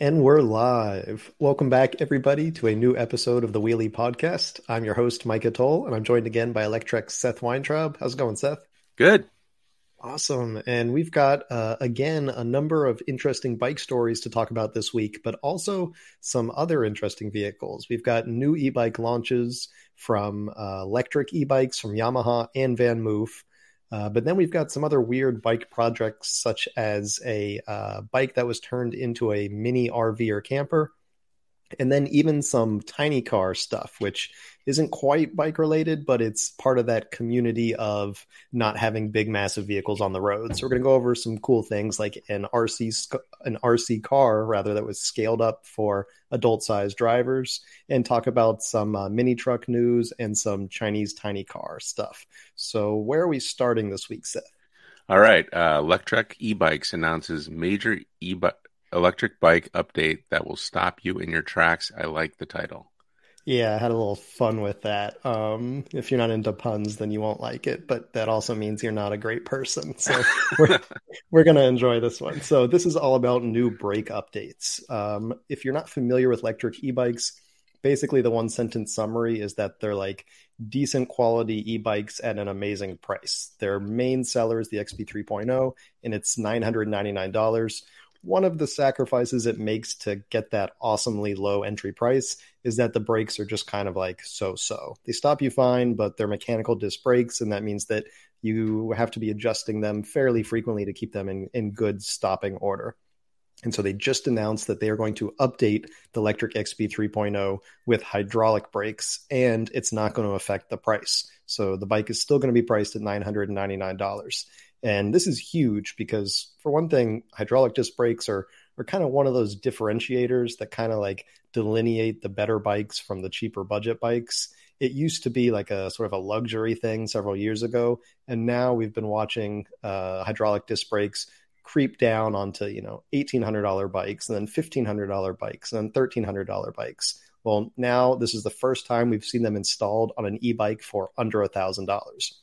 And we're live. Welcome back, everybody, to a new episode of the Wheel-E Podcast. I'm your host, Micah Toll, and I'm joined again by Electrek's Seth Weintraub. How's it going, Seth? Good. Awesome. And we've got, uh, again, a number of interesting bike stories to talk about this week, but also some other interesting vehicles. We've got new e bike launches from uh, Lectric e bikes from Yamaha and VanMoof. Uh, but then we've got some other weird bike projects, such as a uh, bike that was turned into a mini RV or camper, and then even some tiny car stuff, which isn't quite bike related, but it's part of that community of not having big, massive vehicles on the road. So we're going to go over some cool things like an RC an RC car rather that was scaled up for adult sized drivers, and talk about some uh, mini truck news and some Chinese tiny car stuff. So where are we starting this week, Seth? All right, uh, Lectric e-bikes announces major e electric bike update that will stop you in your tracks. I like the title. Yeah, I had a little fun with that. Um, if you're not into puns, then you won't like it, but that also means you're not a great person. So we're, we're going to enjoy this one. So this is all about new brake updates. Um, if you're not familiar with Lectric e-bikes, basically the one sentence summary is that they're like decent quality e-bikes at an amazing price. Their main seller is the XP 3.0 and it's $999 one of the sacrifices it makes to get that awesomely low entry price is that the brakes are just kind of like so so. They stop you fine, but they're mechanical disc brakes, and that means that you have to be adjusting them fairly frequently to keep them in, in good stopping order. And so they just announced that they are going to update the Lectric XP 3.0 with hydraulic brakes, and it's not going to affect the price. So the bike is still going to be priced at $999. And this is huge because, for one thing, hydraulic disc brakes are are kind of one of those differentiators that kind of like delineate the better bikes from the cheaper budget bikes. It used to be like a sort of a luxury thing several years ago, and now we've been watching uh, hydraulic disc brakes creep down onto you know eighteen hundred dollar bikes, and then fifteen hundred dollar bikes, and then thirteen hundred dollar bikes. Well, now this is the first time we've seen them installed on an e-bike for under a thousand dollars.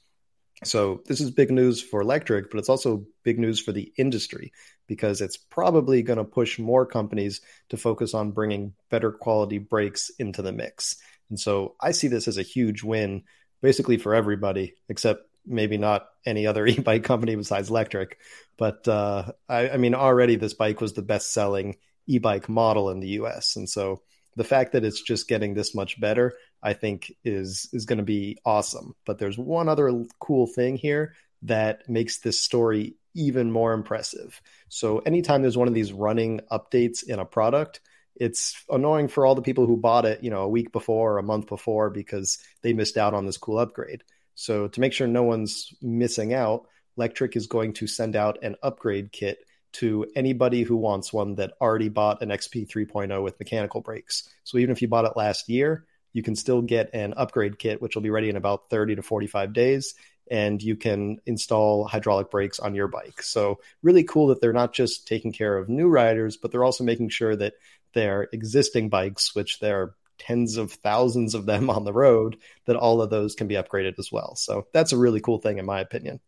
So this is big news for Lectric, but it's also big news for the industry because it's probably going to push more companies to focus on bringing better quality brakes into the mix. And so I see this as a huge win basically for everybody except maybe not any other e-bike company besides Lectric But uh, I, I mean, already this bike was the best selling e-bike model in the US. And so the fact that it's just getting this much better, I think is is going to be awesome. But there's one other cool thing here that makes this story even more impressive. So anytime there's one of these running updates in a product, it's annoying for all the people who bought it, you know, a week before or a month before because they missed out on this cool upgrade. So to make sure no one's missing out, Lectric is going to send out an upgrade kit to anybody who wants one that already bought an XP 3.0 with mechanical brakes. So even if you bought it last year, you can still get an upgrade kit, which will be ready in about 30 to 45 days. And you can install hydraulic brakes on your bike. So, really cool that they're not just taking care of new riders, but they're also making sure that their existing bikes, which there are tens of thousands of them on the road, that all of those can be upgraded as well. So, that's a really cool thing, in my opinion.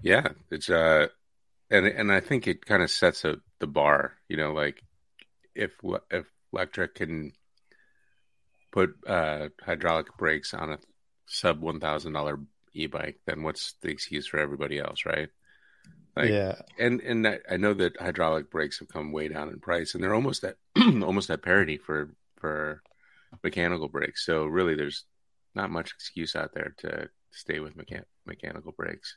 Yeah, it's uh, and and I think it kind of sets a, the bar. You know, like if if Lectric can put uh, hydraulic brakes on a sub one thousand dollar e bike, then what's the excuse for everybody else, right? Like, yeah, and and I know that hydraulic brakes have come way down in price, and they're almost at almost at parity for for mechanical brakes. So really, there's not much excuse out there to stay with mechan- mechanical brakes.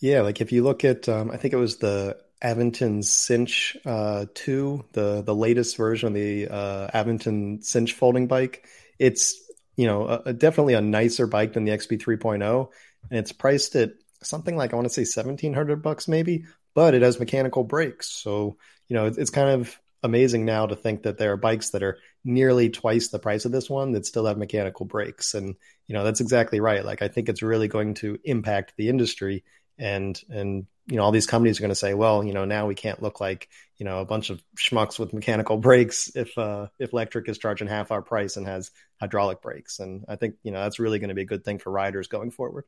Yeah, like if you look at, um, I think it was the Aventon Cinch uh, 2, the the latest version of the uh, Aventon Cinch folding bike. It's you know a, a, definitely a nicer bike than the XP 3.0, and it's priced at something like I want to say 1700 bucks maybe, but it has mechanical brakes. So you know it's, it's kind of amazing now to think that there are bikes that are nearly twice the price of this one that still have mechanical brakes, and you know that's exactly right. Like I think it's really going to impact the industry and and you know all these companies are going to say well you know now we can't look like you know a bunch of schmucks with mechanical brakes if uh if Lectric is charging half our price and has hydraulic brakes and i think you know that's really going to be a good thing for riders going forward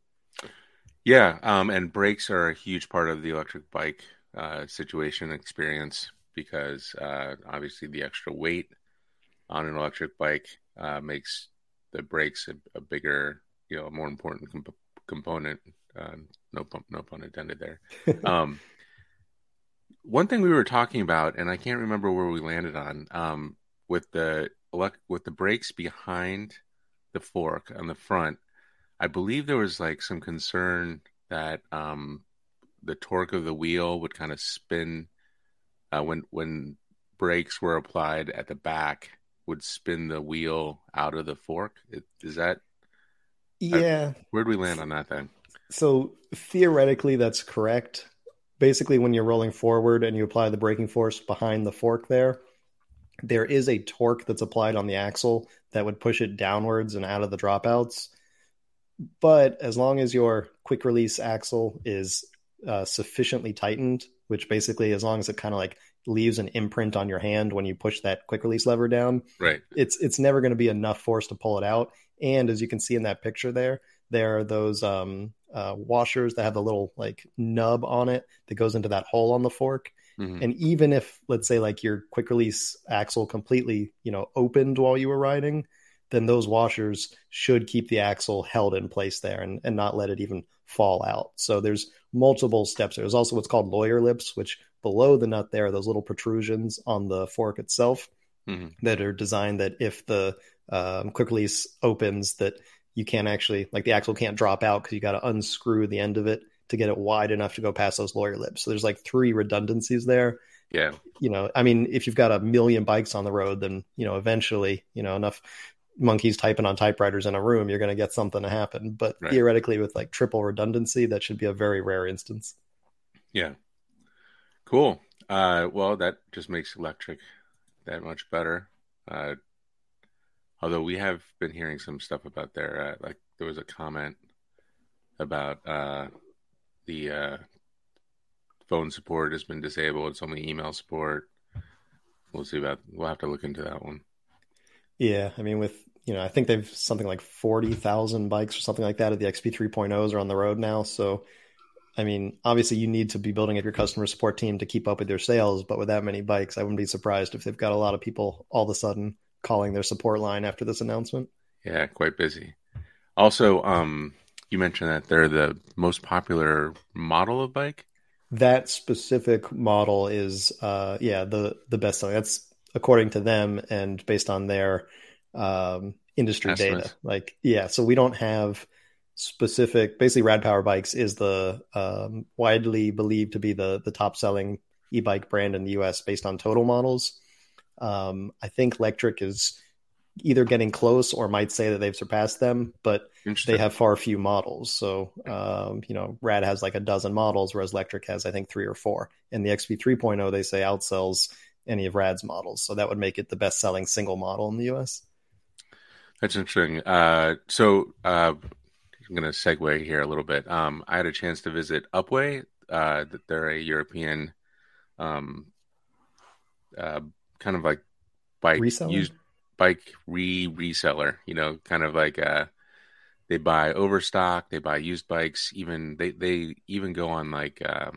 yeah um and brakes are a huge part of the electric bike uh situation experience because uh, obviously the extra weight on an electric bike uh, makes the brakes a, a, bigger, you know, a more important comp- component. Uh, no, no pun intended there. um, one thing we were talking about, and I can't remember where we landed on, um, with the with the brakes behind the fork on the front. I believe there was like some concern that um, the torque of the wheel would kind of spin uh, when when brakes were applied at the back would spin the wheel out of the fork. Is that yeah? where'd we land on that then? So theoretically, that's correct. Basically, when you're rolling forward and you apply the braking force behind the fork, there, there is a torque that's applied on the axle that would push it downwards and out of the dropouts. But as long as your quick release axle is uh, sufficiently tightened, which basically, as long as it kind of like leaves an imprint on your hand when you push that quick release lever down, right? It's it's never going to be enough force to pull it out. And as you can see in that picture there, there are those um, uh, washers that have the little like nub on it that goes into that hole on the fork. Mm-hmm. And even if, let's say, like your quick release axle completely, you know, opened while you were riding, then those washers should keep the axle held in place there and, and not let it even fall out. So there's multiple steps. There's also what's called lawyer lips, which below the nut there are those little protrusions on the fork itself mm-hmm. that are designed that if the um, quick release opens, that you can't actually like the axle can't drop out because you got to unscrew the end of it to get it wide enough to go past those lawyer lips. So there's like three redundancies there. Yeah. You know, I mean, if you've got a million bikes on the road, then, you know, eventually, you know, enough monkeys typing on typewriters in a room, you're going to get something to happen. But right. theoretically, with like triple redundancy, that should be a very rare instance. Yeah. Cool. Uh, well, that just makes Lectric that much better. Uh, although we have been hearing some stuff about there, uh, like there was a comment about uh, the uh, phone support has been disabled. It's only email support. We'll see about. We'll have to look into that one. Yeah, I mean, with you know, I think they've something like forty thousand bikes or something like that at the XP 3.0s are on the road now. So, I mean, obviously, you need to be building up your customer support team to keep up with your sales. But with that many bikes, I wouldn't be surprised if they've got a lot of people all of a sudden calling their support line after this announcement. Yeah, quite busy. Also, um, you mentioned that they're the most popular model of bike. That specific model is, uh, yeah, the the best selling. That's according to them and based on their um, industry Estimates. data. Like, yeah, so we don't have specific. Basically, Rad Power Bikes is the um, widely believed to be the the top selling e bike brand in the U.S. based on total models. Um, I think Lectric is either getting close or might say that they've surpassed them, but they have far few models. So, um, you know, Rad has like a dozen models, whereas Lectric has, I think, three or four. And the XP 3.0, they say outsells any of Rad's models. So that would make it the best selling single model in the US. That's interesting. Uh, so, uh, I'm going to segue here a little bit. Um, I had a chance to visit Upway. Uh, they're a European, um, uh, kind of like bike Reseller? used bike re reseller. You know, kind of like uh, they buy overstock, they buy used bikes. Even they they even go on like uh,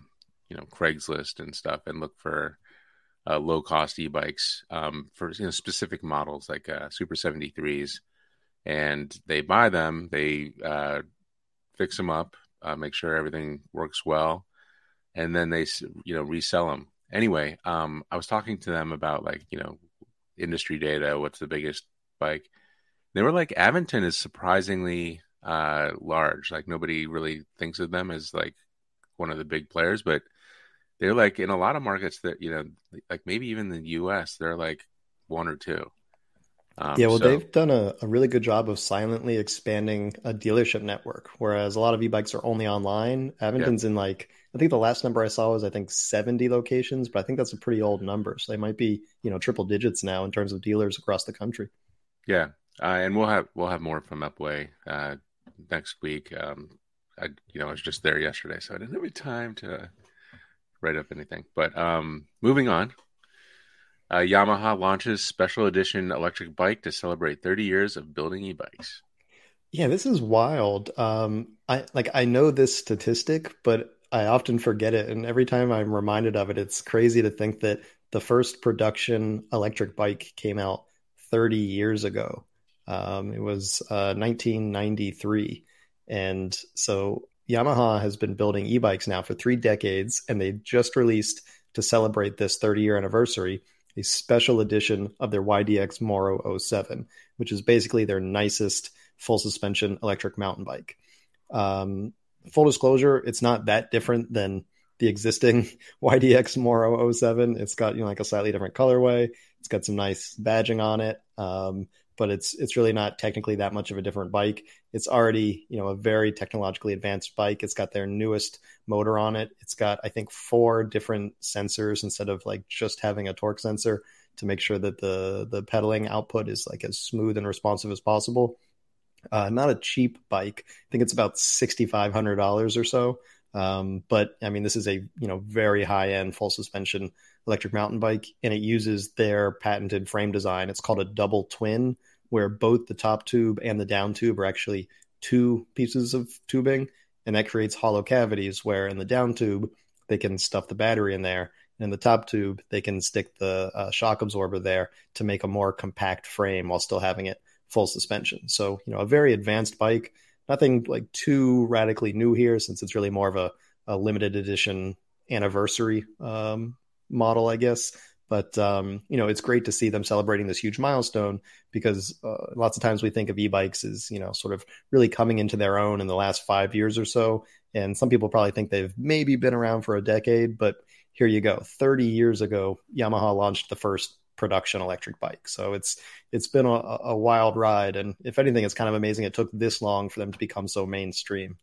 you know Craigslist and stuff and look for uh, low cost e bikes um, for you know specific models like uh, Super 73s, and they buy them. They uh, fix them up, uh, make sure everything works well, and then they you know resell them. Anyway, um, I was talking to them about like you know industry data, what's the biggest bike? They were like Aventon is surprisingly uh, large. Like nobody really thinks of them as like one of the big players, but they're like in a lot of markets that you know, like maybe even the U.S. They're like one or two. Um, yeah, well, so... they've done a, a, really good job of silently expanding a dealership network. Whereas a lot of e-bikes are only online. Aventon's yeah. in like I think the last number I saw was I think 70 locations, but I think that's a pretty old number. So they might be, you know, triple digits now in terms of dealers across the country. Yeah, uh, and we'll have we'll have more from Upway uh, next week. Um, I you know I was just there yesterday, so I didn't have any time to write up anything. But um, moving on, uh, Yamaha launches special edition electric bike to celebrate 30 years of building e-bikes. Yeah, this is wild. Um, I like I know this statistic, but I often forget it, and every time I'm reminded of it, it's crazy to think that the first production electric bike came out 30 years ago. Um, it was uh, 1993. And so Yamaha has been building e bikes now for three decades, and they just released to celebrate this 30 year anniversary a special edition of their YDX Moro 07, which is basically their nicest full suspension electric mountain bike. Um, full disclosure, it's not that different than the existing YDX Moro 07. It's got you know like a slightly different colorway. It's got some nice badging on it, um, but it's it's really not technically that much of a different bike. It's already you know a very technologically advanced bike. It's got their newest motor on it. It's got I think four different sensors instead of like just having a torque sensor to make sure that the the pedaling output is like as smooth and responsive as possible. Uh, not a cheap bike. I think it's about sixty five hundred dollars or so. Um, but I mean, this is a you know very high end full suspension electric mountain bike, and it uses their patented frame design. It's called a double twin, where both the top tube and the down tube are actually two pieces of tubing, and that creates hollow cavities. Where in the down tube they can stuff the battery in there, and in the top tube they can stick the uh, shock absorber there to make a more compact frame while still having it full suspension. So you know, a very advanced bike nothing like too radically new here since it's really more of a, a limited edition anniversary um, model, I guess. But um, you know, it's great to see them celebrating this huge milestone because uh, lots of times we think of e-bikes as you know sort of really coming into their own in the last five years or so, and some people probably think they've maybe been around for a decade. But here you go, 30 years ago, Yamaha launched the first production electric bike. So it's it's been a, a, wild ride, and if anything, it's kind of amazing it took this long for them to become so mainstream.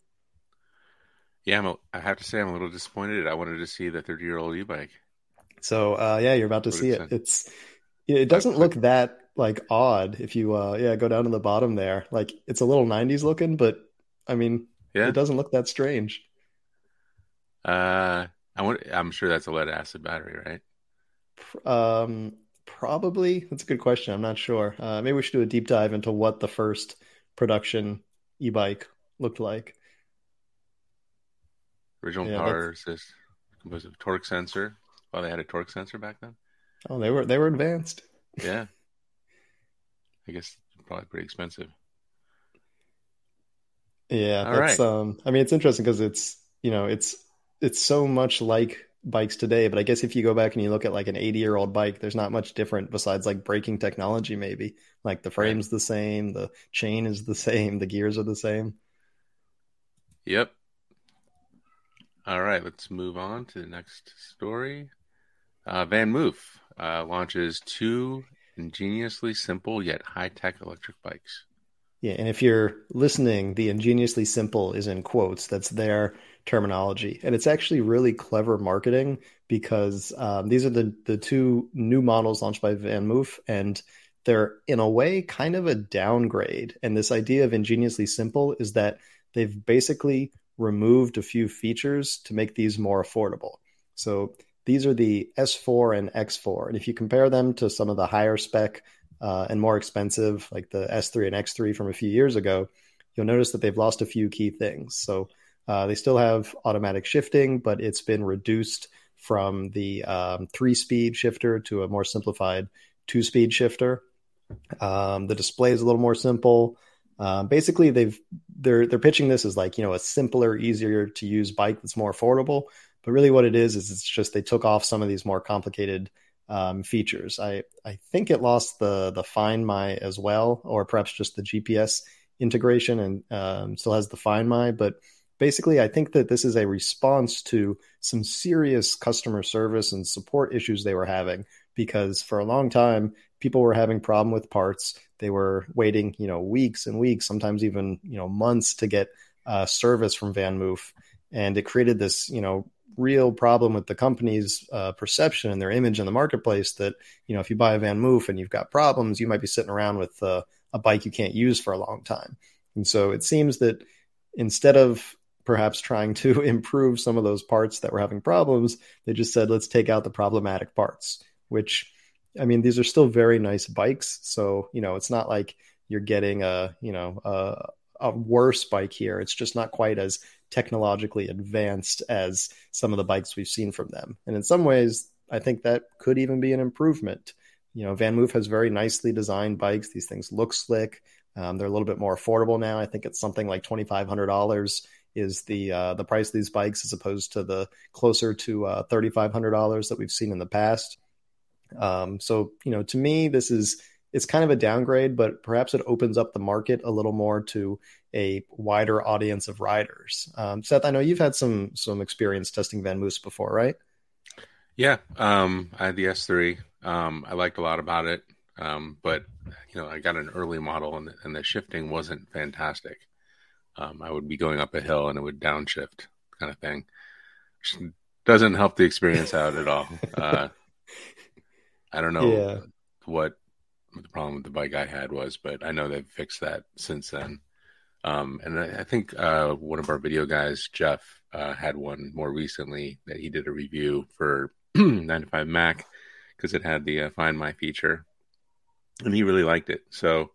Yeah, I'm a, I have to say I'm a little disappointed. I wanted to see the 30 year old e-bike. So uh, yeah, you're about to see it. It's it doesn't look that like odd if you uh, yeah go down to the bottom there. Like it's a little 90s looking, but I mean yeah. it doesn't look that strange. Uh, I want. I'm sure that's a lead acid battery, right? Um, Probably. That's a good question. I'm not sure. Uh, maybe we should do a deep dive into what the first production e-bike looked like. Original yeah, power assist was a torque sensor. Well, they had a torque sensor back then. Oh, they were they were advanced. Yeah. I guess probably pretty expensive. Yeah, All that's right. um I mean it's interesting because it's you know, it's it's so much like bikes today. But I guess if you go back and you look at like an 80 year old bike, there's not much different besides like braking technology, maybe. Like the frame's the same, the chain is the same, the gears are the same. Yep. All right, let's move on to the next story. Uh, VanMoof uh, launches two ingeniously simple yet high tech electric bikes. Yeah, and if you're listening, the ingeniously simple is in quotes. That's their terminology. And it's actually really clever marketing because um, these are the, the two new models launched by VanMoof, and they're in a way kind of a downgrade. And this idea of ingeniously simple is that they've basically removed a few features to make these more affordable. So these are the S4 and X4. And if you compare them to some of the higher spec uh, and more expensive, like the S3 and X3 from a few years ago, you'll notice that they've lost a few key things. So uh, they still have automatic shifting, but it's been reduced from the um, three speed shifter to a more simplified two speed shifter. Um, the display is a little more simple. Um, basically, they've they're they're pitching this as like you know a simpler, easier to use bike that's more affordable. But really, what it is is it's just they took off some of these more complicated um, features. I I think it lost the the Find My as well, or perhaps just the GPS integration, and um, still has the Find My, but basically, I think that this is a response to some serious customer service and support issues they were having because for a long time people were having problem with parts. They were waiting, you know, weeks and weeks, sometimes even you know months to get uh, service from VanMoof, and it created this, you know, real problem with the company's uh, perception and their image in the marketplace that you know if you buy a VanMoof and you've got problems you might be sitting around with uh, a bike you can't use for a long time and so it seems that instead of perhaps trying to improve some of those parts that were having problems, they just said, let's take out the problematic parts, which I mean, these are still very nice bikes. So, you know, it's not like you're getting a, you know, a, a worse bike here. It's just not quite as technologically advanced as some of the bikes we've seen from them. And in some ways, I think that could even be an improvement. You know, Van VanMoof has very nicely designed bikes. These things look slick. Um, they're a little bit more affordable now. I think it's something like twenty five hundred dollars is the uh, the price of these bikes as opposed to the closer to uh, thirty five hundred dollars that we've seen in the past. Um, so you know, to me, this is it's kind of a downgrade, but perhaps it opens up the market a little more to a wider audience of riders. Um, Seth, I know you've had some some experience testing VanMoofs before, right? Yeah, um, I had the S3. Um, I liked a lot about it, um, but you know, I got an early model, and the, and the shifting wasn't fantastic. Um, I would be going up a hill, and it would downshift, kind of thing. Which doesn't help the experience out at all. Uh, I don't know yeah. what the problem with the bike I had was, but I know they've fixed that since then. Um, and I, I think uh, one of our video guys, Jeff, uh, had one more recently that he did a review for 9to5Mac because it had the uh, Find My feature, and he really liked it. So,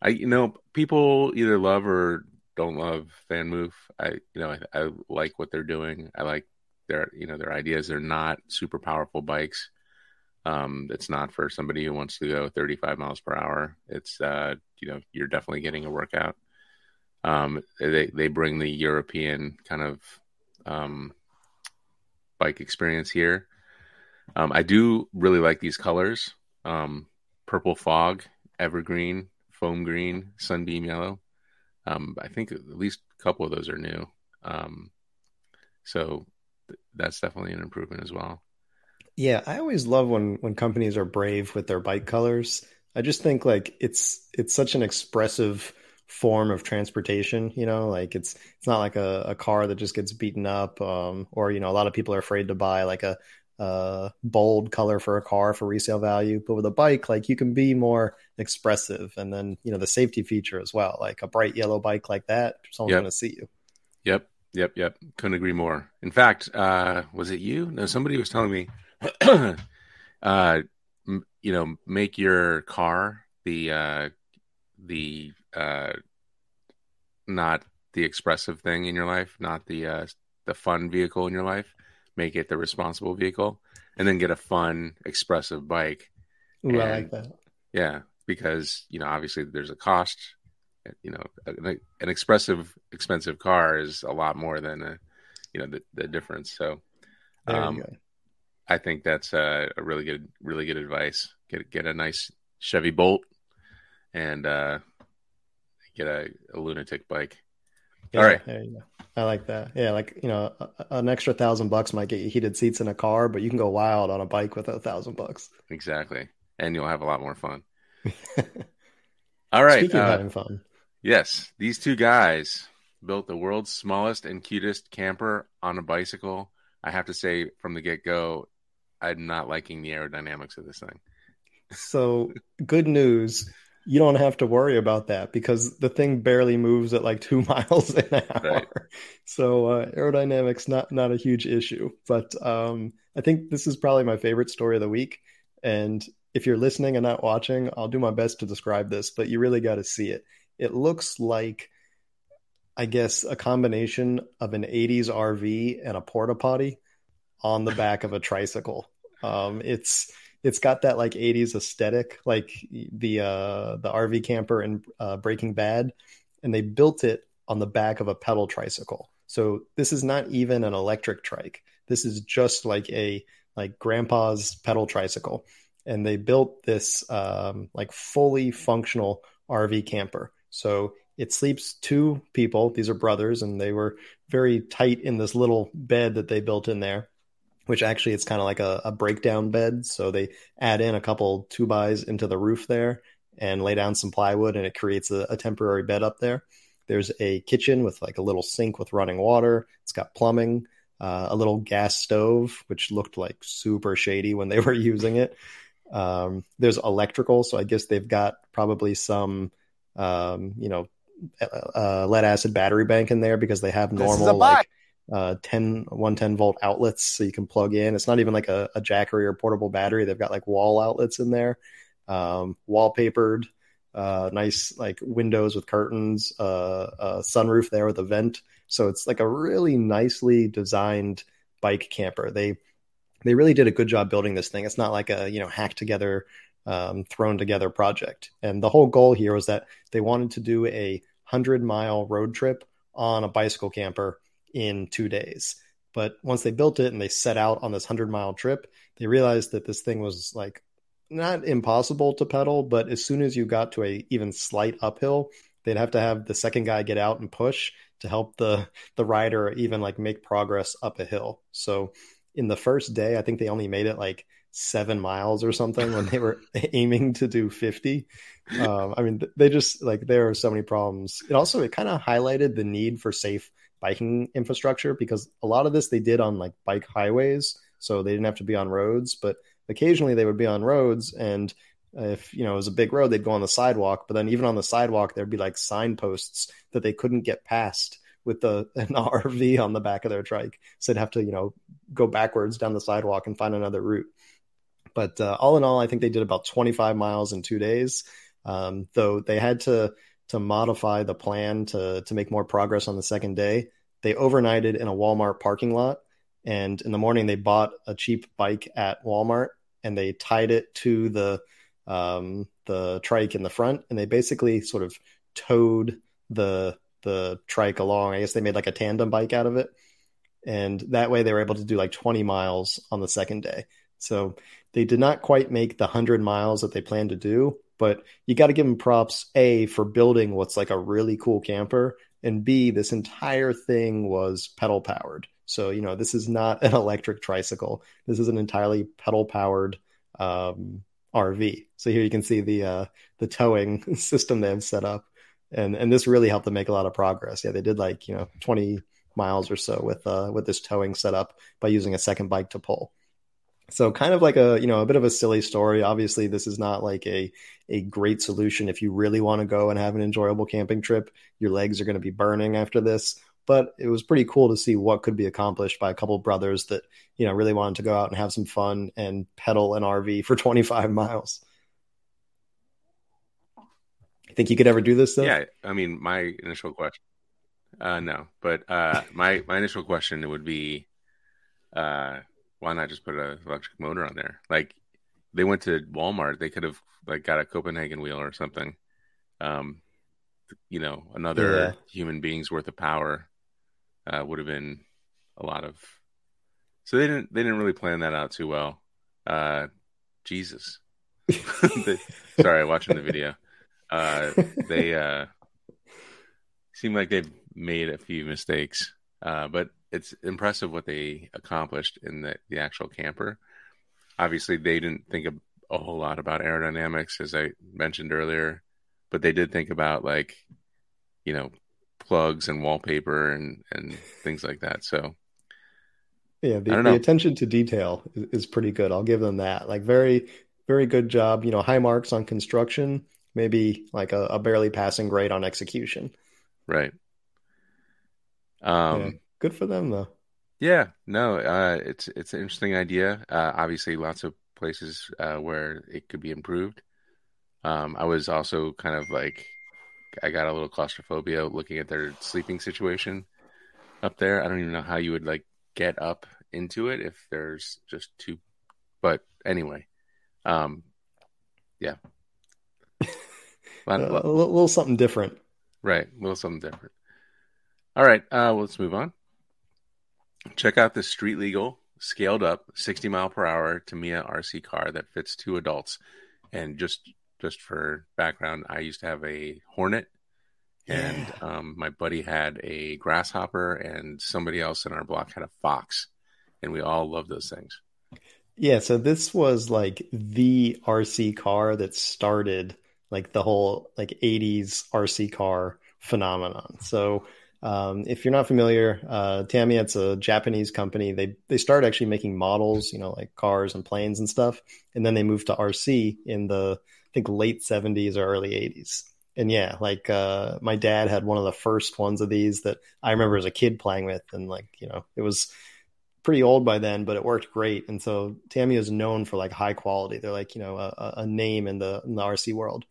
I you know people either love or don't love VanMoof. I you know I, I like what they're doing. I like their you know their ideas. They're not super powerful bikes. Um, it's not for somebody who wants to go 35 miles per hour. It's uh, you know you're definitely getting a workout. Um, they they bring the European kind of um, bike experience here. Um, I do really like these colors: um, purple fog, evergreen, foam green, sunbeam yellow. Um, I think at least a couple of those are new. Um, so th- that's definitely an improvement as well. Yeah, I always love when when companies are brave with their bike colors. I just think like it's it's such an expressive form of transportation you know like it's it's not like a, a car that just gets beaten up um, or you know a lot of people are afraid to buy like a, a bold color for a car for resale value but with a bike like you can be more expressive and then you know the safety feature as well like a bright yellow bike like that someone's yep. going to see you. Yep. Yep. Yep. Couldn't agree more. In fact uh was it you? No somebody was telling me uh you know make your car the uh the uh, not the expressive thing in your life, not the uh, the fun vehicle in your life. Make it the responsible vehicle, and then get a fun, expressive bike. Ooh, and, I like that. Yeah, because you know, obviously, there's a cost. You know, an, an expressive, expensive car is a lot more than a, you know, the, the difference. So, um, I think that's a, a, really good, really good advice. Get get a nice Chevy Bolt, and uh, get a, a lunatic bike. Yeah, All right. I like that. Yeah, like you know, an extra thousand bucks might get you heated seats in a car, but you can go wild on a bike with a thousand bucks. Exactly, and you'll have a lot more fun. All right. Speaking uh, of having fun, yes, these two guys built the world's smallest and cutest camper on a bicycle. I have to say, from the get go, I'm not liking the aerodynamics of this thing. So, good news you don't have to worry about that because the thing barely moves at like two miles an hour. Right. So uh, aerodynamics not not a huge issue. But um, I think this is probably my favorite story of the week. And if you're listening and not watching, I'll do my best to describe this, but you really got to see it. It looks like, I guess, a combination of an 80s RV and a porta potty on the back of a tricycle. Um, it's it's got that like 80s aesthetic like the uh the rv camper in uh, breaking bad and they built it on the back of a pedal tricycle. So this is not even an electric trike. This is just like a like grandpa's pedal tricycle. And they built this um, like fully functional rv camper. So it sleeps two people. These are brothers and they were very tight in this little bed that they built in there which actually it's kind of like a, a, breakdown bed. So they add in a couple two bys into the roof there and lay down some plywood and it creates a, a, temporary bed up there. There's a kitchen with like a little sink with running water. It's got plumbing, uh, a little gas stove, which looked like super shady when they were using it. Um, there's electrical. So I guess they've got probably some, um, you know, uh, lead acid battery bank in there because they have normal like uh, 10 110 volt outlets so you can plug in it's not even like a, a jackery or portable battery they've got like wall outlets in there um, wallpapered uh, nice like windows with curtains uh, a sunroof there with a vent so it's like a really nicely designed bike camper they they really did a good job building this thing. It's not like a you know hacked together, um, thrown together project. And the whole goal here was that they wanted to do a hundred mile road trip on a bicycle camper in two days. But once they built it and they set out on this hundred mile trip, they realized that this thing was like not impossible to pedal, but as soon as you got to a even slight uphill, they'd have to have the second guy get out and push to help the the rider even like make progress up a hill. So in the first day, I think they only made it like seven miles or something when they were aiming to do 50. Um, I mean, they just like there are so many problems. It also it kind of highlighted the need for safe biking infrastructure because a lot of this they did on like bike highways, so they didn't have to be on roads, but occasionally they would be on roads and if you know it was a big road they'd go on the sidewalk but then even on the sidewalk there'd be like signposts that they couldn't get past with the an rv on the back of their trike. So they'd have to you know go backwards down the sidewalk and find another route. But uh, all in all i think they did about 25 miles in two days. Um, though they had to to modify the plan to to make more progress on the second day they overnighted in a walmart parking lot and in the morning they bought a cheap bike at walmart and they tied it to the um, the trike in the front, and they basically sort of towed the the trike along. I guess they made like a tandem bike out of it, and that way they were able to do like 20 miles on the second day. So they did not quite make the 100 miles that they planned to do, but you got to give them props a for building what's like a really cool camper, and b this entire thing was pedal powered. So you know this is not an electric tricycle. This is an entirely pedal powered um, RV. So here you can see the uh, the towing system they have set up, and and this really helped them make a lot of progress. Yeah, they did like you know 20 miles or so with uh, with this towing setup by using a second bike to pull. So kind of like a you know a bit of a silly story. Obviously, this is not like a a great solution if you really want to go and have an enjoyable camping trip. Your legs are going to be burning after this but it was pretty cool to see what could be accomplished by a couple brothers that you know really wanted to go out and have some fun and pedal an RV for 25 miles. Think you could ever do this? Though? Yeah, I mean, my initial question, uh, no, but uh, my my initial question would be, uh, why not just put an electric motor on there? Like, they went to Walmart, they could have like got a Copenhagen wheel or something. Um, you know, another yeah. human being's worth of power uh, would have been a lot of. So they didn't they didn't really plan that out too well. Uh, Jesus, they, sorry, watching the video. Uh, they uh, seem like they've made a few mistakes, uh, but it's impressive what they accomplished in the, the actual camper. Obviously, they didn't think a, a whole lot about aerodynamics, as I mentioned earlier, but they did think about like, you know, plugs and wallpaper and and things like that. So yeah, the, the attention to detail is, is, pretty good. I'll give them that. Like very very good job. You know, high marks on construction, maybe like a, a barely passing grade on execution. Right. Um, yeah, good for them though. Yeah, no, uh, it's it's an interesting idea. Uh, obviously, lots of places uh, where it could be improved. Um, I was also kind of like I got a little claustrophobia looking at their sleeping situation up there. I don't even know how you would like get up into it if there's just two. But anyway, um, yeah, a, little, a little something different, right? A little something different. All right, uh, well, let's move on. Check out the street legal scaled up 60 mile per hour Tamiya RC car that fits two adults. And just just for background, I used to have a Hornet, and yeah. um, my buddy had a Grasshopper, and somebody else in our block had a Fox, and we all loved those things. Yeah, so this was like the RC car that started like the whole like 80s RC car phenomenon. So um, if you're not familiar, uh, Tamiya, it's a Japanese company. They they started actually making models, you know, like cars and planes and stuff, and then they moved to RC in the I think late 70s or early 80s. And yeah, like uh, my dad had one of the first ones of these that I remember as a kid playing with, and like you know, it was pretty old by then, but it worked great. And so Tamiya is known for like high quality. They're like you know a, a name in the in the RC world.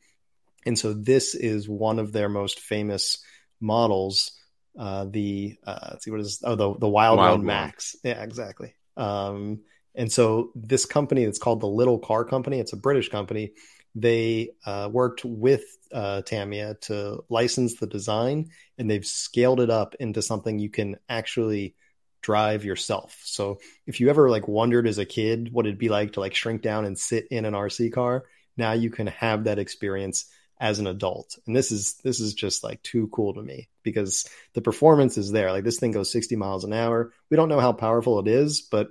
And so this is one of their most famous models. Uh, the uh, let's see what is oh the the Wild, Wild One Max. Yeah, exactly. Um, And so this company that's called the Little Car Company, it's a British company. They uh, worked with uh, Tamiya to license the design, and they've scaled it up into something you can actually drive yourself. So if you ever like wondered as a kid what it'd be like to like shrink down and sit in an RC car, now you can have that experience as an adult. And this is this is just like too cool to me because the performance is there. Like this thing goes 60 miles an hour. We don't know how powerful it is, but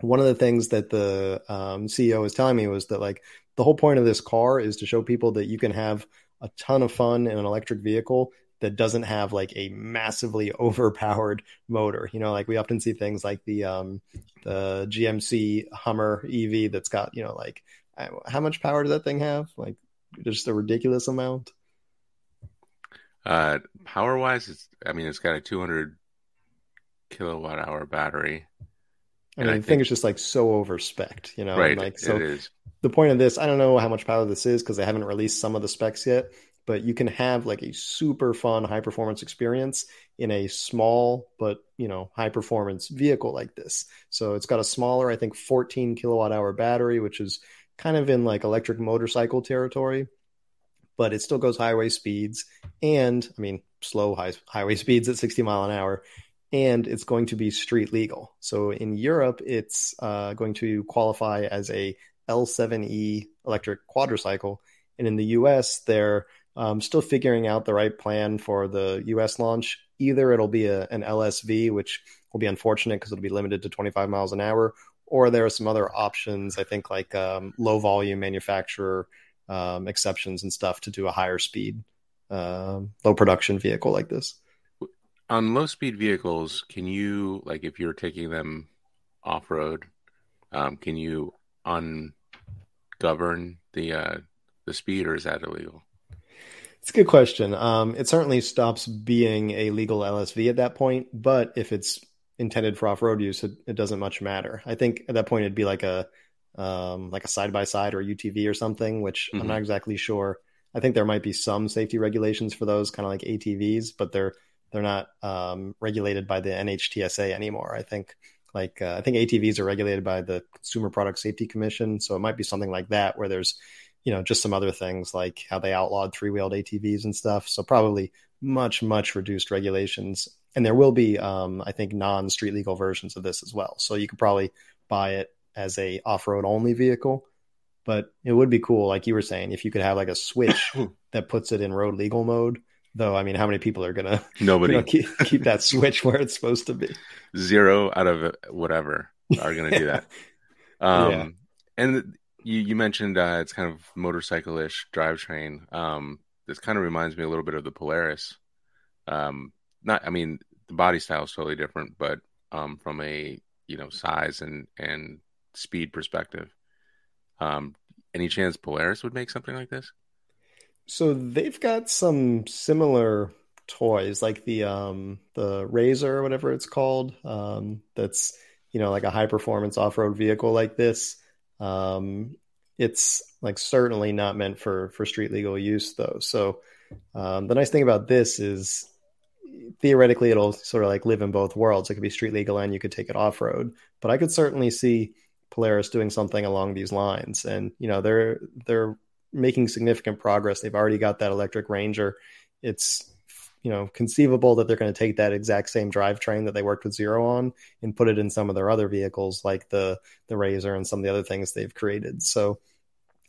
one of the things that the um, CEO was telling me was that like the whole point of this car is to show people that you can have a ton of fun in an electric vehicle that doesn't have like a massively overpowered motor. You know, like we often see things like the um, the GMC Hummer EV that's got you know like how much power does that thing have? Like just a ridiculous amount. Uh, power wise, it's I mean it's got a 200 kilowatt hour battery. I mean, I the think, thing is just like so over you know. Right. Like so, it is. the point of this, I don't know how much power this is because they haven't released some of the specs yet. But you can have like a super fun high performance experience in a small but you know high performance vehicle like this. So it's got a smaller, I think, 14 kilowatt hour battery, which is kind of in like electric motorcycle territory, but it still goes highway speeds and I mean slow high, highway speeds at 60 mile an hour and it's going to be street legal. So in Europe, it's uh, going to qualify as a L7E electric quadricycle, and in the US, they're um, still figuring out the right plan for the US launch. Either it'll be a, an LSV, which will be unfortunate because it'll be limited to 25 miles an hour, or there are some other options. I think like um, low volume manufacturer um, exceptions and stuff to do a higher speed, uh, low production vehicle like this on low speed vehicles, can you like if you're taking them off road, um, can you ungovern the uh, the speed, or is that illegal? It's a good question. Um, it certainly stops being a legal LSV at that point, but if it's intended for off road use, it, it, doesn't much matter. I think at that point it'd be like a um, like a side by side or UTV or something, which mm-hmm. I'm not exactly sure. I think there might be some safety regulations for those, kind of like ATVs, but they're they're not um, regulated by the NHTSA anymore. I think like uh, I think ATVs are regulated by the Consumer Product Safety Commission, so it might be something like that where there's you know just some other things like how they outlawed three wheeled ATVs and stuff. So probably much much reduced regulations, and there will be um, I think non street legal versions of this as well. So you could probably buy it as a off road only vehicle. But it would be cool, like you were saying, if you could have like a switch that puts it in road legal mode Though I mean, how many people are gonna nobody you know, keep, keep that switch where it's supposed to be? Zero out of whatever are gonna do that. Um, yeah. and you you mentioned uh, it's kind of motorcycle ish drivetrain. Um, this kind of reminds me a little bit of the Polaris. Um, not, I mean, the body style is totally different, but um, from a you know size and and speed perspective, um, any chance Polaris would make something like this? So they've got some similar toys, like the um the Razor or whatever it's called. Um, that's you know like a high performance off road vehicle like this. Um, it's like certainly not meant for for street legal use though. So um, the nice thing about this is theoretically it'll sort of like live in both worlds. It could be street legal and you could take it off road. But I could certainly see Polaris doing something along these lines. And you know they're they're making significant progress. They've already got that electric Ranger. It's you know conceivable that they're going to take that exact same drivetrain that they worked with Zero on and put it in some of their other vehicles like the the Razor and some of the other things they've created. So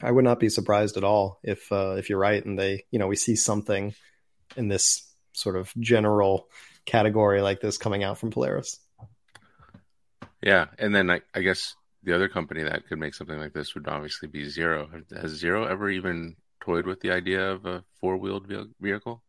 I would not be surprised at all if uh, if you're right and they you know we see something in this sort of general category like this coming out from Polaris. Yeah, and then I, I guess the other company that could make something like this would obviously be Zero. Has Zero ever even toyed with the idea of a four wheeled vehicle?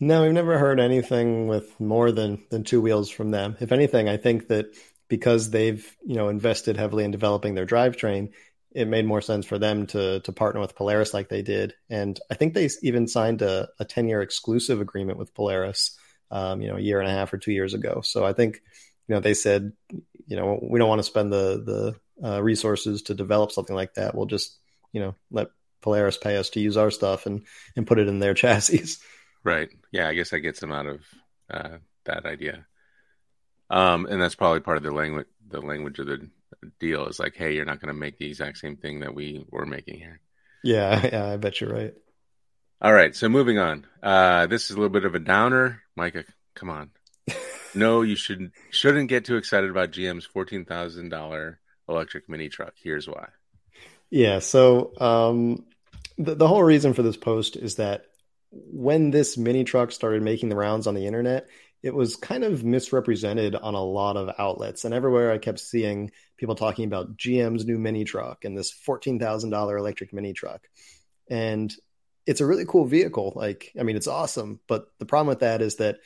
No, we've never heard anything with more than than two wheels from them. If anything, I think that because they've you know invested heavily in developing their drivetrain, it made more sense for them to to partner with Polaris like they did. And I think they even signed a, a ten year exclusive agreement with Polaris, um, you know, a year and a half or two years ago. So I think you know they said, you know, we don't want to spend the the uh, resources to develop something like that. We'll just, you know, let Polaris pay us to use our stuff and and put it in their chassis. Right. Yeah, I guess that gets them out of uh, that idea. Um, and that's probably part of the language the language of the deal. Is like, hey, you're not going to make the exact same thing that we were making here. Yeah, yeah, I bet you're right. All right, so moving on. Uh, this is a little bit of a downer, Micah. Come on. no, you should shouldn't get too excited about GM's fourteen thousand dollar electric mini truck. Here's why. Yeah, so um, the the whole reason for this post is that when this mini truck started making the rounds on the internet, it was kind of misrepresented on a lot of outlets. And everywhere I kept seeing people talking about GM's new mini truck and this $14,000 electric mini truck. And it's a really cool vehicle. Like, I mean, it's awesome. But the problem with that is that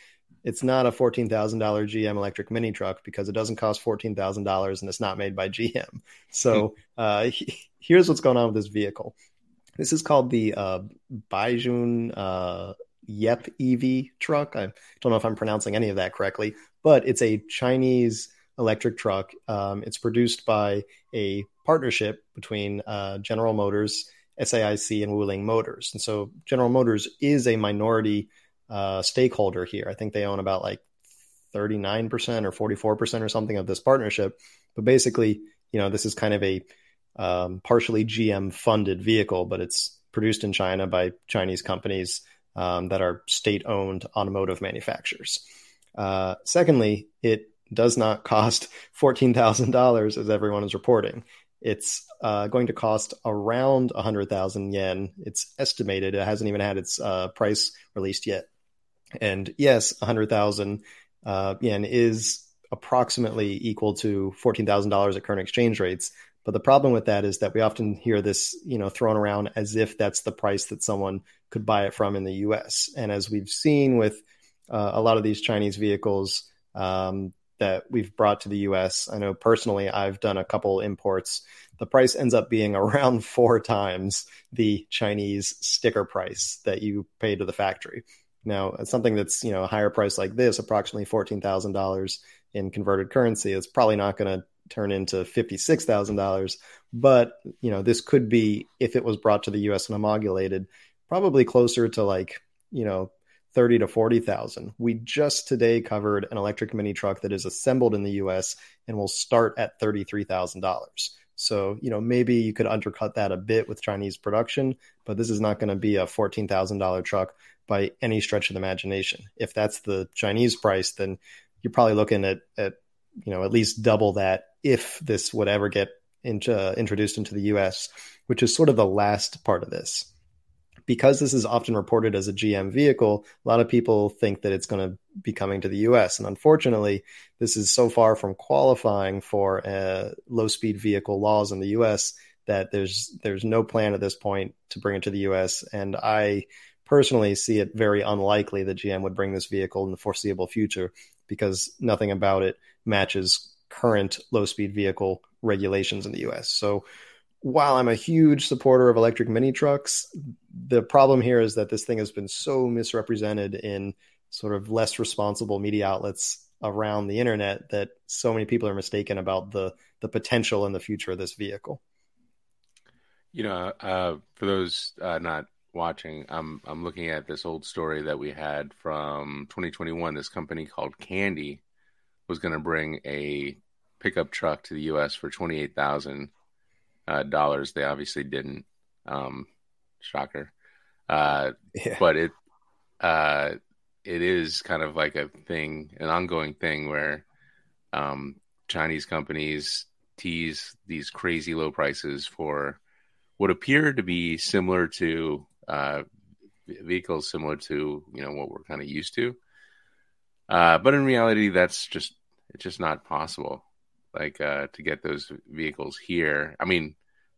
it's not a $14,000 GM electric mini truck because it doesn't cost $14,000 and it's not made by GM. So uh, here's what's going on with this vehicle. This is called the uh, Baojun uh, Yep EV truck. I don't know if I'm pronouncing any of that correctly, but it's a Chinese electric truck. Um, it's produced by a partnership between uh, General Motors, SAIC, and Wuling Motors. And so General Motors is a minority uh, stakeholder here. I think they own about like 39% or 44% or something of this partnership. But basically, you know, this is kind of a um, partially GM funded vehicle, but it's produced in China by Chinese companies um, that are state owned automotive manufacturers. Uh, secondly, it does not cost $14,000 as everyone is reporting. It's uh, going to cost around 100,000 yen. It's estimated. It hasn't even had its uh, price released yet. And yes, 100,000 uh, yen is approximately equal to $14,000 at current exchange rates. But the problem with that is that we often hear this, you know, thrown around as if that's the price that someone could buy it from in the U.S. And as we've seen with uh, a lot of these Chinese vehicles um, that we've brought to the U.S., I know personally I've done a couple imports. The price ends up being around four times the Chinese sticker price that you pay to the factory. Now, something that's you know a higher price like this, approximately fourteen thousand dollars in converted currency, is probably not going to turn into $56,000. But, you know, this could be, if it was brought to the US and homologated, probably closer to like, you know, 30 to 40,000. We just today covered an electric mini truck that is assembled in the US and will start at $33,000. So, you know, maybe you could undercut that a bit with Chinese production, but this is not going to be a $14,000 truck by any stretch of the imagination. If that's the Chinese price, then you're probably looking at, at you know, at least double that if this would ever get into, uh, introduced into the US, which is sort of the last part of this. Because this is often reported as a GM vehicle, a lot of people think that it's going to be coming to the US. And unfortunately, this is so far from qualifying for uh, low speed vehicle laws in the US that there's there's no plan at this point to bring it to the US. And I personally see it very unlikely that GM would bring this vehicle in the foreseeable future because nothing about it matches current low speed vehicle regulations in the US. So while I'm a huge supporter of electric mini trucks, the problem here is that this thing has been so misrepresented in sort of less responsible media outlets around the internet that so many people are mistaken about the the potential and the future of this vehicle. You know, uh, for those uh, not watching, I'm I'm looking at this old story that we had from 2021. This company called Kandi was going to bring a pickup truck to the U.S. for twenty eight thousand uh, dollars. They obviously didn't. Um, shocker. Uh, yeah. But it uh, it is kind of like a thing, an ongoing thing where um, Chinese companies tease these crazy low prices for what appear to be similar to uh, vehicles similar to you know what we're kind of used to. Uh, but in reality, that's just it's just not possible. Like uh, to get those vehicles here. I mean,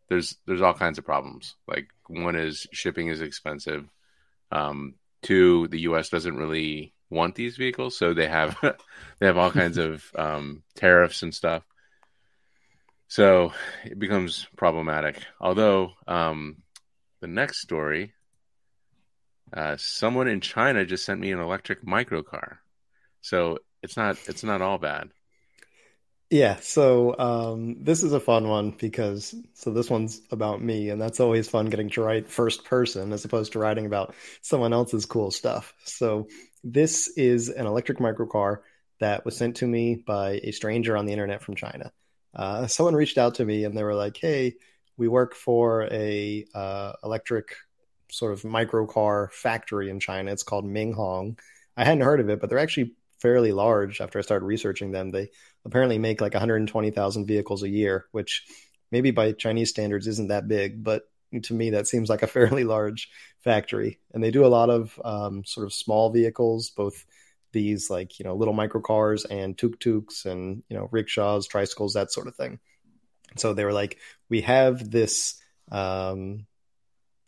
there's there's all kinds of problems. Like one is shipping is expensive. Um, two, the U.S. doesn't really want these vehicles, so they have they have all kinds of um, tariffs and stuff. So it becomes problematic. Although um, the next story, uh, someone in China just sent me an electric microcar. So it's not it's not all bad. Yeah, so um, this is a fun one because so this one's about me, and that's always fun getting to write first person as opposed to writing about someone else's cool stuff. So this is an electric microcar that was sent to me by a stranger on the internet from China. uh, someone reached out to me and they were like, "Hey, we work for a uh, electric sort of microcar factory in China. It's called Minghong. I hadn't heard of it, but they're actually fairly large. After I started researching them, they apparently make like 120,000 vehicles a year, which maybe by Chinese standards isn't that big, but to me that seems like a fairly large factory. And they do a lot of um, sort of small vehicles, both these like you know little microcars and tuk tuks and you know rickshaws, tricycles, that sort of thing. So they were like, we have this. Um,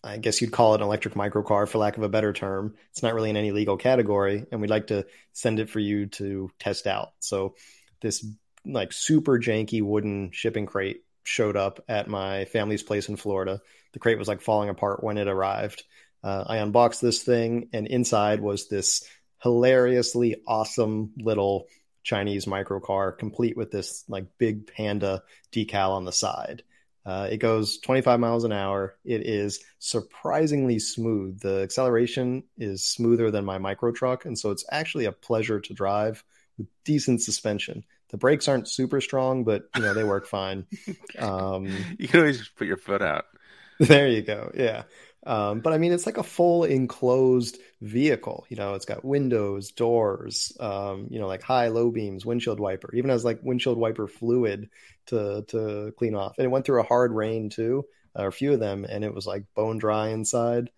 I guess you'd call it an electric microcar for lack of a better term. It's not really in any legal category, and we'd like to send it for you to test out. So this like super janky wooden shipping crate showed up at my family's place in Florida. The crate was like falling apart when it arrived. Uh, I unboxed this thing, and inside was this hilariously awesome little Chinese microcar, complete with this like big panda decal on the side. Uh, it goes 25 miles an hour. It is surprisingly smooth. The acceleration is smoother than my micro truck, and so it's actually a pleasure to drive with decent suspension. The brakes aren't super strong, but you know they work fine. Um, you can always put your foot out. There you go. Yeah. Um, but I mean, it's like a full enclosed vehicle. You know, it's got windows, doors, um, you know, like high, low beams, windshield wiper. Even has like windshield wiper fluid to to clean off. And it went through a hard rain too, or a few of them, and it was like bone dry inside.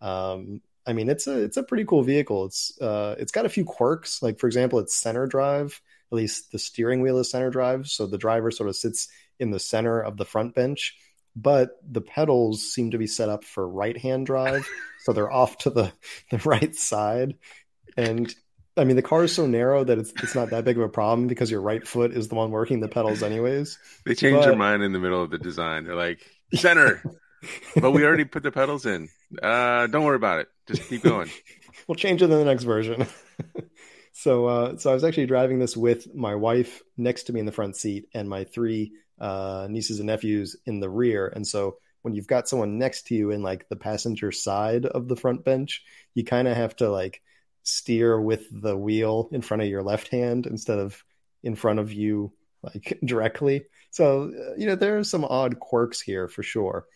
Um, I mean, it's a it's a pretty cool vehicle. It's uh, it's got a few quirks. Like for example, it's center drive. At least the steering wheel is center drive, so the driver sort of sits in the center of the front bench but the pedals seem to be set up for right hand drive so they're off to the, the right side. And i mean the car is so narrow that it's it's not that big of a problem because your right foot is the one working the pedals anyways. They change but... their mind in the middle of the design. They're like center. But we already put the pedals in. Uh don't worry about it. Just keep going. We'll change it in the next version. So uh so i was actually driving this with my wife next to me in the front seat and my three uh, nieces and nephews in the rear. And so when you've got someone next to you in like the passenger side of the front bench, you kind of have to like steer with the wheel in front of your left hand instead of in front of you like directly. So, uh, you know, there are some odd quirks here for sure.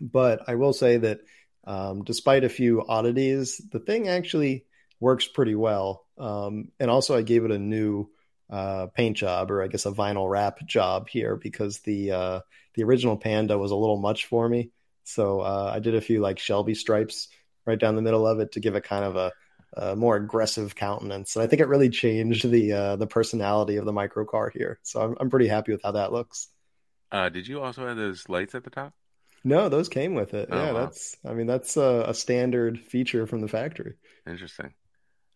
But I will say that um, despite a few oddities, the thing actually works pretty well. Um, and also, I gave it a new uh, paint job or I guess a vinyl wrap job here because the uh, the original Panda was a little much for me. So uh, I did a few like Shelby stripes right down the middle of it to give it kind of a, a more aggressive countenance. And I think it really changed the uh, the personality of the micro car here. So I'm I'm pretty happy with how that looks. Uh, did you also have those lights at the top? No, those came with it. Oh, yeah, wow. that's I mean that's a, a, standard feature from the factory. Interesting.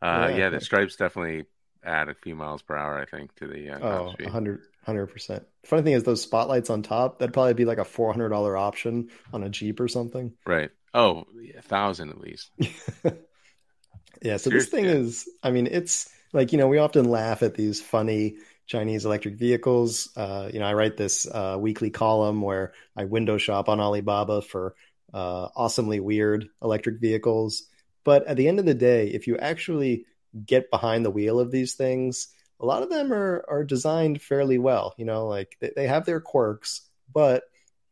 Uh, yeah, yeah, the stripes definitely add a few miles per hour, I think, to the uh, oh, 100 percent. Funny thing is, those spotlights on top that'd probably be like a four hundred dollar option on a Jeep or something. Right. Oh, a thousand at least. yeah. So this thing yeah. is, I mean, it's like you know we often laugh at these funny Chinese electric vehicles. Uh, you know, I write this uh, weekly column where I window shop on Alibaba for uh, awesomely weird electric vehicles. But at the end of the day, if you actually get behind the wheel of these things, a lot of them are are designed fairly well. You know, like they, they have their quirks, but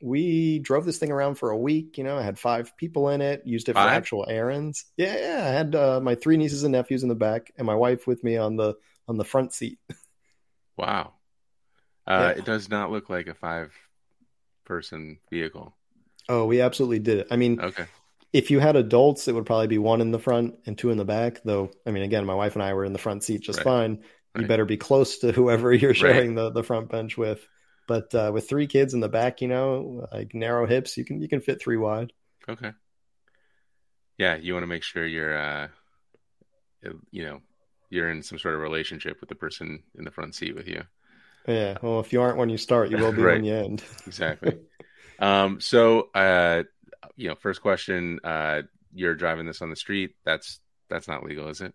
we drove this thing around for a week. You know, I had five people in it, used it for five? actual errands. Yeah, yeah. I had uh, my three nieces and nephews in the back, and my wife with me on the on the front seat. wow, uh, yeah. it does not look like a five person vehicle. Oh, we absolutely did it. I mean, okay if you had adults, it would probably be one in the front and two in the back. Though, I mean, again, my wife and I were in the front seat just right. fine. Right. You better be close to whoever you're sharing right. the, the front bench with. But uh, with three kids in the back, you know, like narrow hips, you can you can fit three wide. Okay. Yeah, you want to make sure you're, uh, you know, you're in some sort of relationship with the person in the front seat with you. Yeah. Well, if you aren't when you start, you will be when you end. exactly. Um, so, uh, you know, first question, uh, you're driving this on the street. That's that's not legal, is it?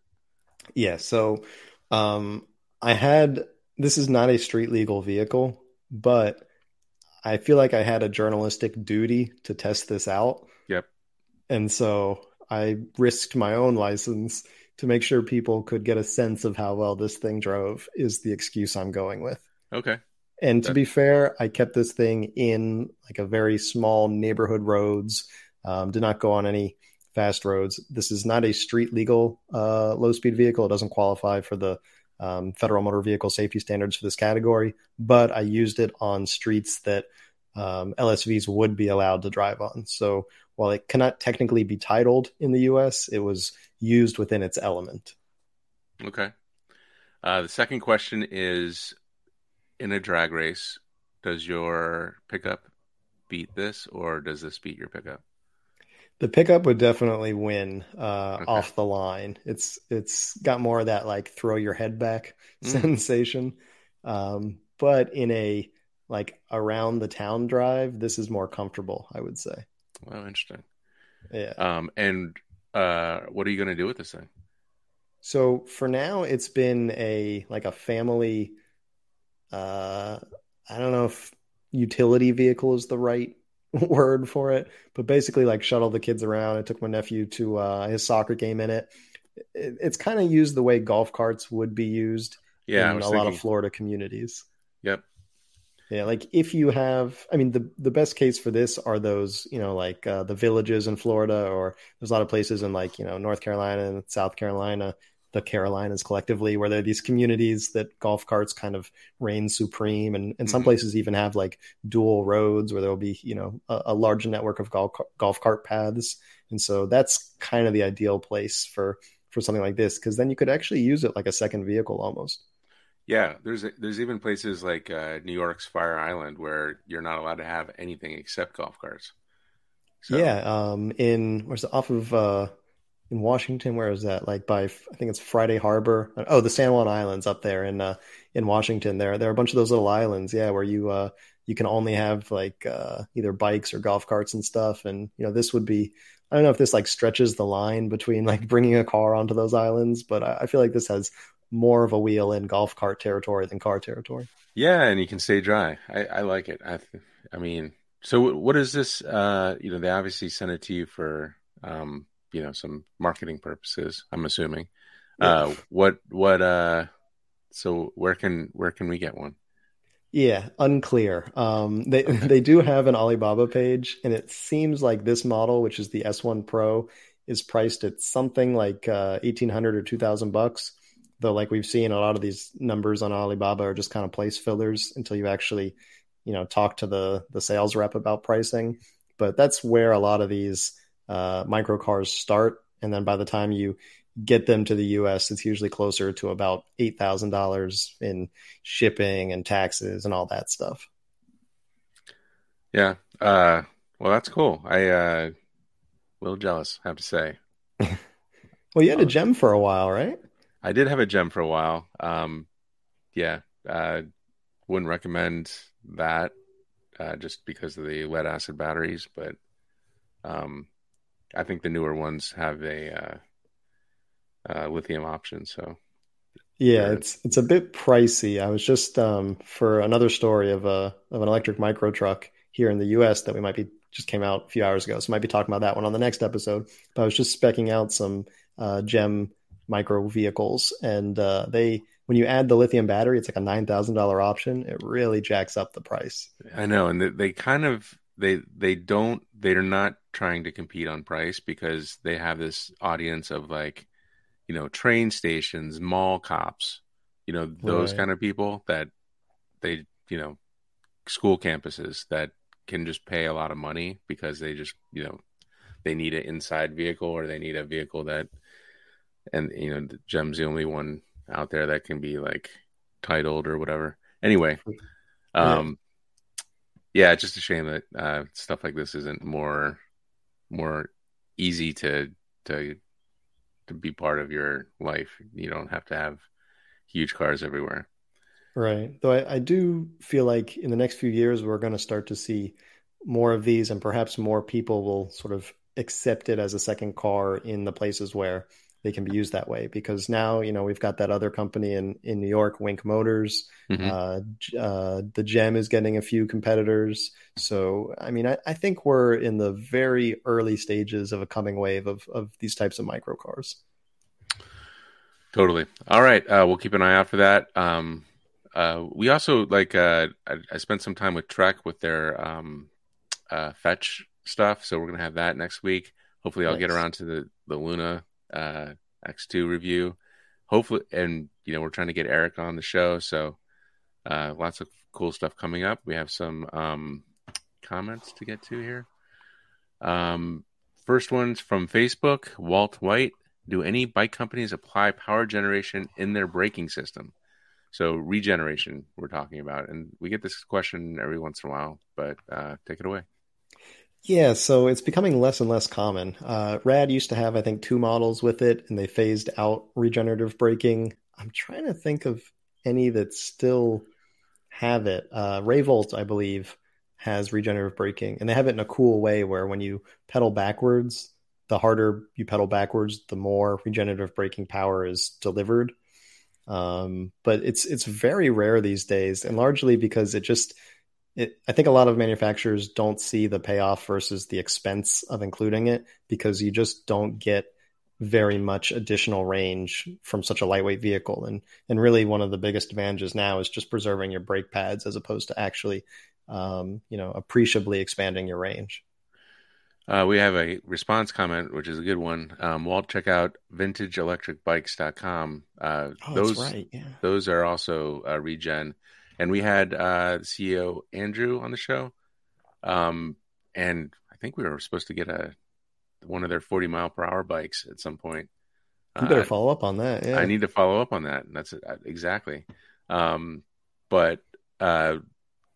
Yeah. So, um, I had this is not a street legal vehicle, but I feel like I had a journalistic duty to test this out. Yep. And so I risked my own license to make sure people could get a sense of how well this thing drove. Is the excuse I'm going with? Okay. And to be fair, I kept this thing in like a very small neighborhood roads. Um, did not go on any fast roads. This is not a street legal uh, low speed vehicle. It doesn't qualify for the um, federal motor vehicle safety standards for this category, but I used it on streets that um, LSVs would be allowed to drive on. So while it cannot technically be titled in the US, it was used within its element. Okay. Uh, the second question is in a drag race, does your pickup beat this or does this beat your pickup? The pickup would definitely win uh, okay. off the line. It's it's got more of that like throw your head back mm. sensation, um, but in a like around the town drive, this is more comfortable. I would say. Well, interesting. Yeah. Um, and uh, what are you going to do with this thing? So for now, it's been a like a family. Uh, I don't know if utility vehicle is the right word for it, but basically like shuttle the kids around. I took my nephew to uh, his soccer game in it. it it's kind of used the way golf carts would be used yeah, in a thinking... lot of Florida communities. Yep. Yeah, like if you have, I mean, the the best case for this are those, you know, like uh, the villages in Florida, or there's a lot of places in like you know North Carolina and South Carolina the Carolinas collectively, where there are these communities that golf carts kind of reign supreme, and, and some mm-hmm. places even have like dual roads where there will be you know a, a large network of golf golf cart paths, and so that's kind of the ideal place for for something like this because then you could actually use it like a second vehicle almost. Yeah, there's there's even places like uh, New York's Fire Island where you're not allowed to have anything except golf carts. So. Yeah, um, in where's off of uh, in Washington. Where is that? Like by I think it's Friday Harbor. Oh, the San Juan Islands up there in uh, in Washington. There there are a bunch of those little islands. Yeah, where you uh, you can only have like uh, either bikes or golf carts and stuff. And you know this would be I don't know if this like stretches the line between like bringing a car onto those islands, but I, I feel like this has more of a wheel in golf cart territory than car territory. Yeah, and you can stay dry. I, I like it. I, I mean, so what is this? Uh, you know, they obviously sent it to you for um, you know some marketing purposes. I'm assuming. Yeah. Uh, what what uh, so where can where can we get one? Yeah, unclear. Um, they they do have an Alibaba page, and it seems like this model, which is the S1 Pro, is priced at something like uh, eighteen hundred or two thousand bucks. Though, like we've seen, a lot of these numbers on Alibaba are just kind of place fillers until you actually, you know, talk to the the sales rep about pricing. But that's where a lot of these uh, micro cars start, and then by the time you get them to the U.S., it's usually closer to about eight thousand dollars in shipping and taxes and all that stuff. Yeah, uh, well, that's cool. I uh, a little jealous, I have to say. well, you had a uh, gem for a while, right? I did have a gem for a while. Um, yeah, uh, wouldn't recommend that uh, just because of the lead acid batteries, but um, I think the newer ones have a uh, uh, lithium option. So yeah, it's it's a bit pricey. I was just um, for another story of a of an electric micro truck here in the U.S. that we might be just came out a few hours ago, so might be talking about that one on the next episode. But I was just specking out some uh, Gem micro vehicles, and uh, they when you add the lithium battery, it's like a nine thousand dollar option. It really jacks up the price. I know, and they, they kind of they they don't they're not trying to compete on price because they have this audience of like you know train stations mall cops you know those right. kind of people that they you know school campuses that can just pay a lot of money because they just you know they need an inside vehicle or they need a vehicle that and you know the gem's the only one out there that can be like titled or whatever anyway um yeah, it's just a shame that uh, stuff like this isn't more more easy to to to be part of your life. You don't have to have huge cars everywhere. Right. Though I, I do feel like in the next few years we're going to start to see more of these, and perhaps more people will sort of accept it as a second car in the places where they can be used that way because now you know we've got that other company in in New York, Wink Motors. Mm-hmm. Uh, uh, the Gem is getting a few competitors. So I mean, I, I, think we're in the very early stages of a coming wave of of these types of microcars. Totally. All right, uh, we'll keep an eye out for that. Um, uh, we also like uh, I, I, spent some time with Trek with their um, uh, fetch stuff, so we're gonna have that next week. Hopefully, I'll nice. get around to the the Luna uh, X2 review. Hopefully, and you know, we're trying to get Eric on the show, so uh, lots of cool stuff coming up. We have some um, comments to get to here. Um, first one's from Facebook, Walt White. Do any bike companies apply power generation in their braking system? So regeneration, we're talking about, and we get this question every once in a while. But uh, take it away. Yeah, so it's becoming less and less common. Uh, Rad used to have, I think, two models with it, and they phased out regenerative braking. I'm trying to think of any that still have it. Uh, Rayvolt, I believe, has regenerative braking, and they have it in a cool way where when you pedal backwards, the harder you pedal backwards, the more regenerative braking power is delivered. Um, but it's it's very rare these days, and largely because it just it, I think a lot of manufacturers don't see the payoff versus the expense of including it because you just don't get very much additional range from such a lightweight vehicle. And and really one of the biggest advantages now is just preserving your brake pads as opposed to actually um, you know appreciably expanding your range. Uh, we have a response comment, which is a good one. Um, Walt, check out vintageelectricbikes.com. Uh, oh, those, right. yeah. those are also uh, regen. And we had uh, CEO Andrew on the show. Um, and I think we were supposed to get a one of their 40 mile per hour bikes at some point. You better uh, follow up on that. Yeah. I need to follow up on that. That's uh, exactly. Um, but uh,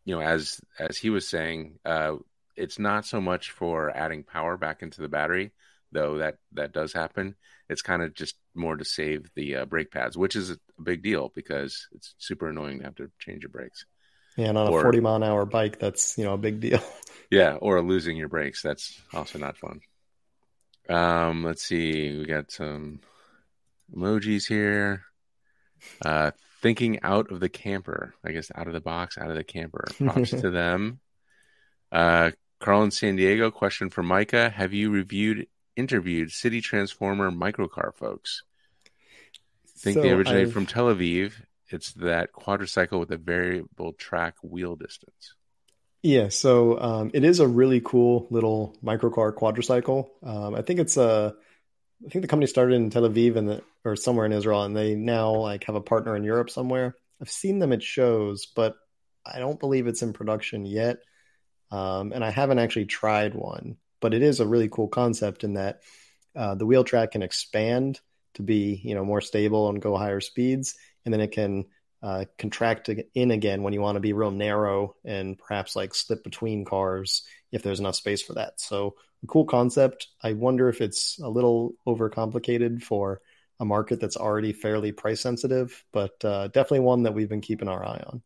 you know, as as he was saying, uh, it's not so much for adding power back into the battery, though that that does happen. It's kind of just more to save the uh, brake pads, which is a big deal because it's super annoying to have to change your brakes. Yeah, and on or, a 40 mile an hour bike, that's you know a big deal. yeah, or losing your brakes, that's also not fun. Um, let's see. We got some emojis here. Uh, thinking out of the camper. I guess out of the box, out of the camper. Props to them. Uh, Carl in San Diego. Question for Micah: Have you reviewed, interviewed City Transformer microcar folks? I think so they originated I've... from Tel Aviv. It's that quadricycle with a variable track wheel distance. Yeah, so um, it is a really cool little microcar quadricycle. Um, I think it's a, I think the company started in Tel Aviv and the, or somewhere in Israel, and they now like have a partner in Europe somewhere. I've seen them at shows, but I don't believe it's in production yet. Um, and I haven't actually tried one, but it is a really cool concept in that uh, the wheel track can expand to be you know more stable and go higher speeds, and then it can uh, contract in again when you want to be real narrow and perhaps like slip between cars if there's enough space for that. So, a cool concept. I wonder if it's a little overcomplicated for a market that's already fairly price sensitive, but uh, definitely one that we've been keeping our eye on.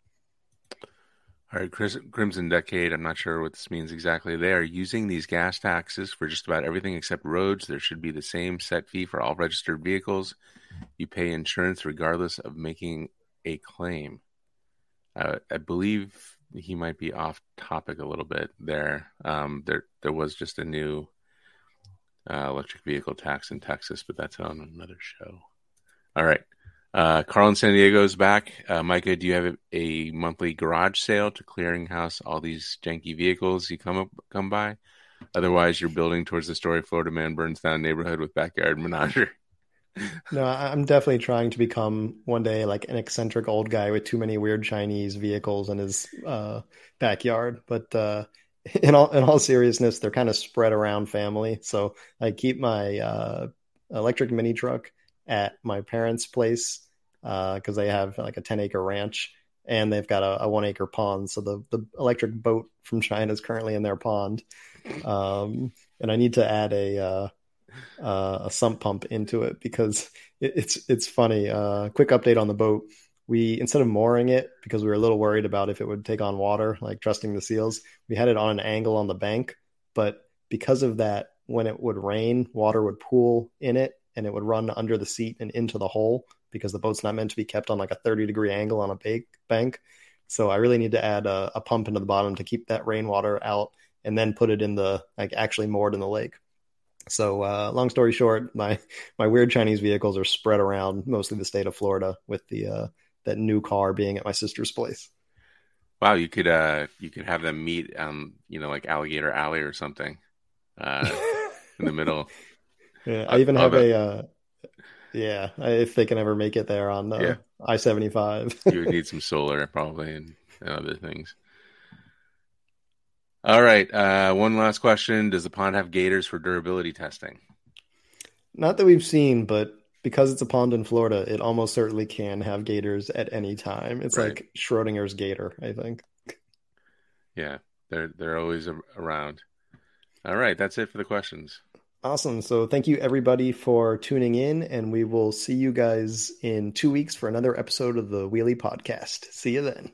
All right, Crimson Decade. I'm not sure what this means exactly. They are using these gas taxes for just about everything except roads. There should be the same set fee for all registered vehicles. You pay insurance regardless of making a claim. Uh, I believe he might be off topic a little bit there. Um, there, there was just a new uh, electric vehicle tax in Texas, but that's on another show. All right. Uh, Carl in San Diego is back. Uh, Micah, do you have a, a, monthly garage sale to clearinghouse all these janky vehicles you come up come by? Otherwise, you're building towards the story Florida man burns down neighborhood with backyard menagerie no, I'm definitely trying to become one day like an eccentric old guy with too many weird Chinese vehicles in his uh, backyard. But uh, in all in all seriousness, they're kind of spread around family. So I keep my uh, electric mini truck at my parents' place because uh, they have like a 10 acre ranch and they've got a, a, one acre pond. So the the electric boat from China is currently in their pond. Um, and I need to add a uh, uh, a sump pump into it because it, it's it's funny. Uh, quick update on the boat. We instead of mooring it because we were a little worried about if it would take on water, like trusting the seals, we had it on an angle on the bank. But because of that, when it would rain, water would pool in it and it would run under the seat and into the hole because the boat's not meant to be kept on like a 30 degree angle on a bank. So I really need to add a, a pump into the bottom to keep that rainwater out and then put it in the like actually moored in the lake. So, uh, long story short, my my weird Chinese vehicles are spread around mostly the state of Florida with the uh, that new car being at my sister's place. Wow, you could uh you could have them meet um you know like Alligator Alley or something uh in the middle. Yeah, I even have a uh, yeah, if they can ever make it there on the yeah. I seventy five. You would need some solar probably and, and other things. All right, uh, one last question: Does the pond have gators for durability testing? Not that we've seen, but because it's a pond in Florida, it almost certainly can have gators at any time. It's right. like Schrodinger's gator, I think. Yeah, they're they're always around. All right, that's it for the questions. Awesome. So thank you everybody for tuning in, and we will see you guys in two weeks for another episode of the Wheel-E Podcast. See you then.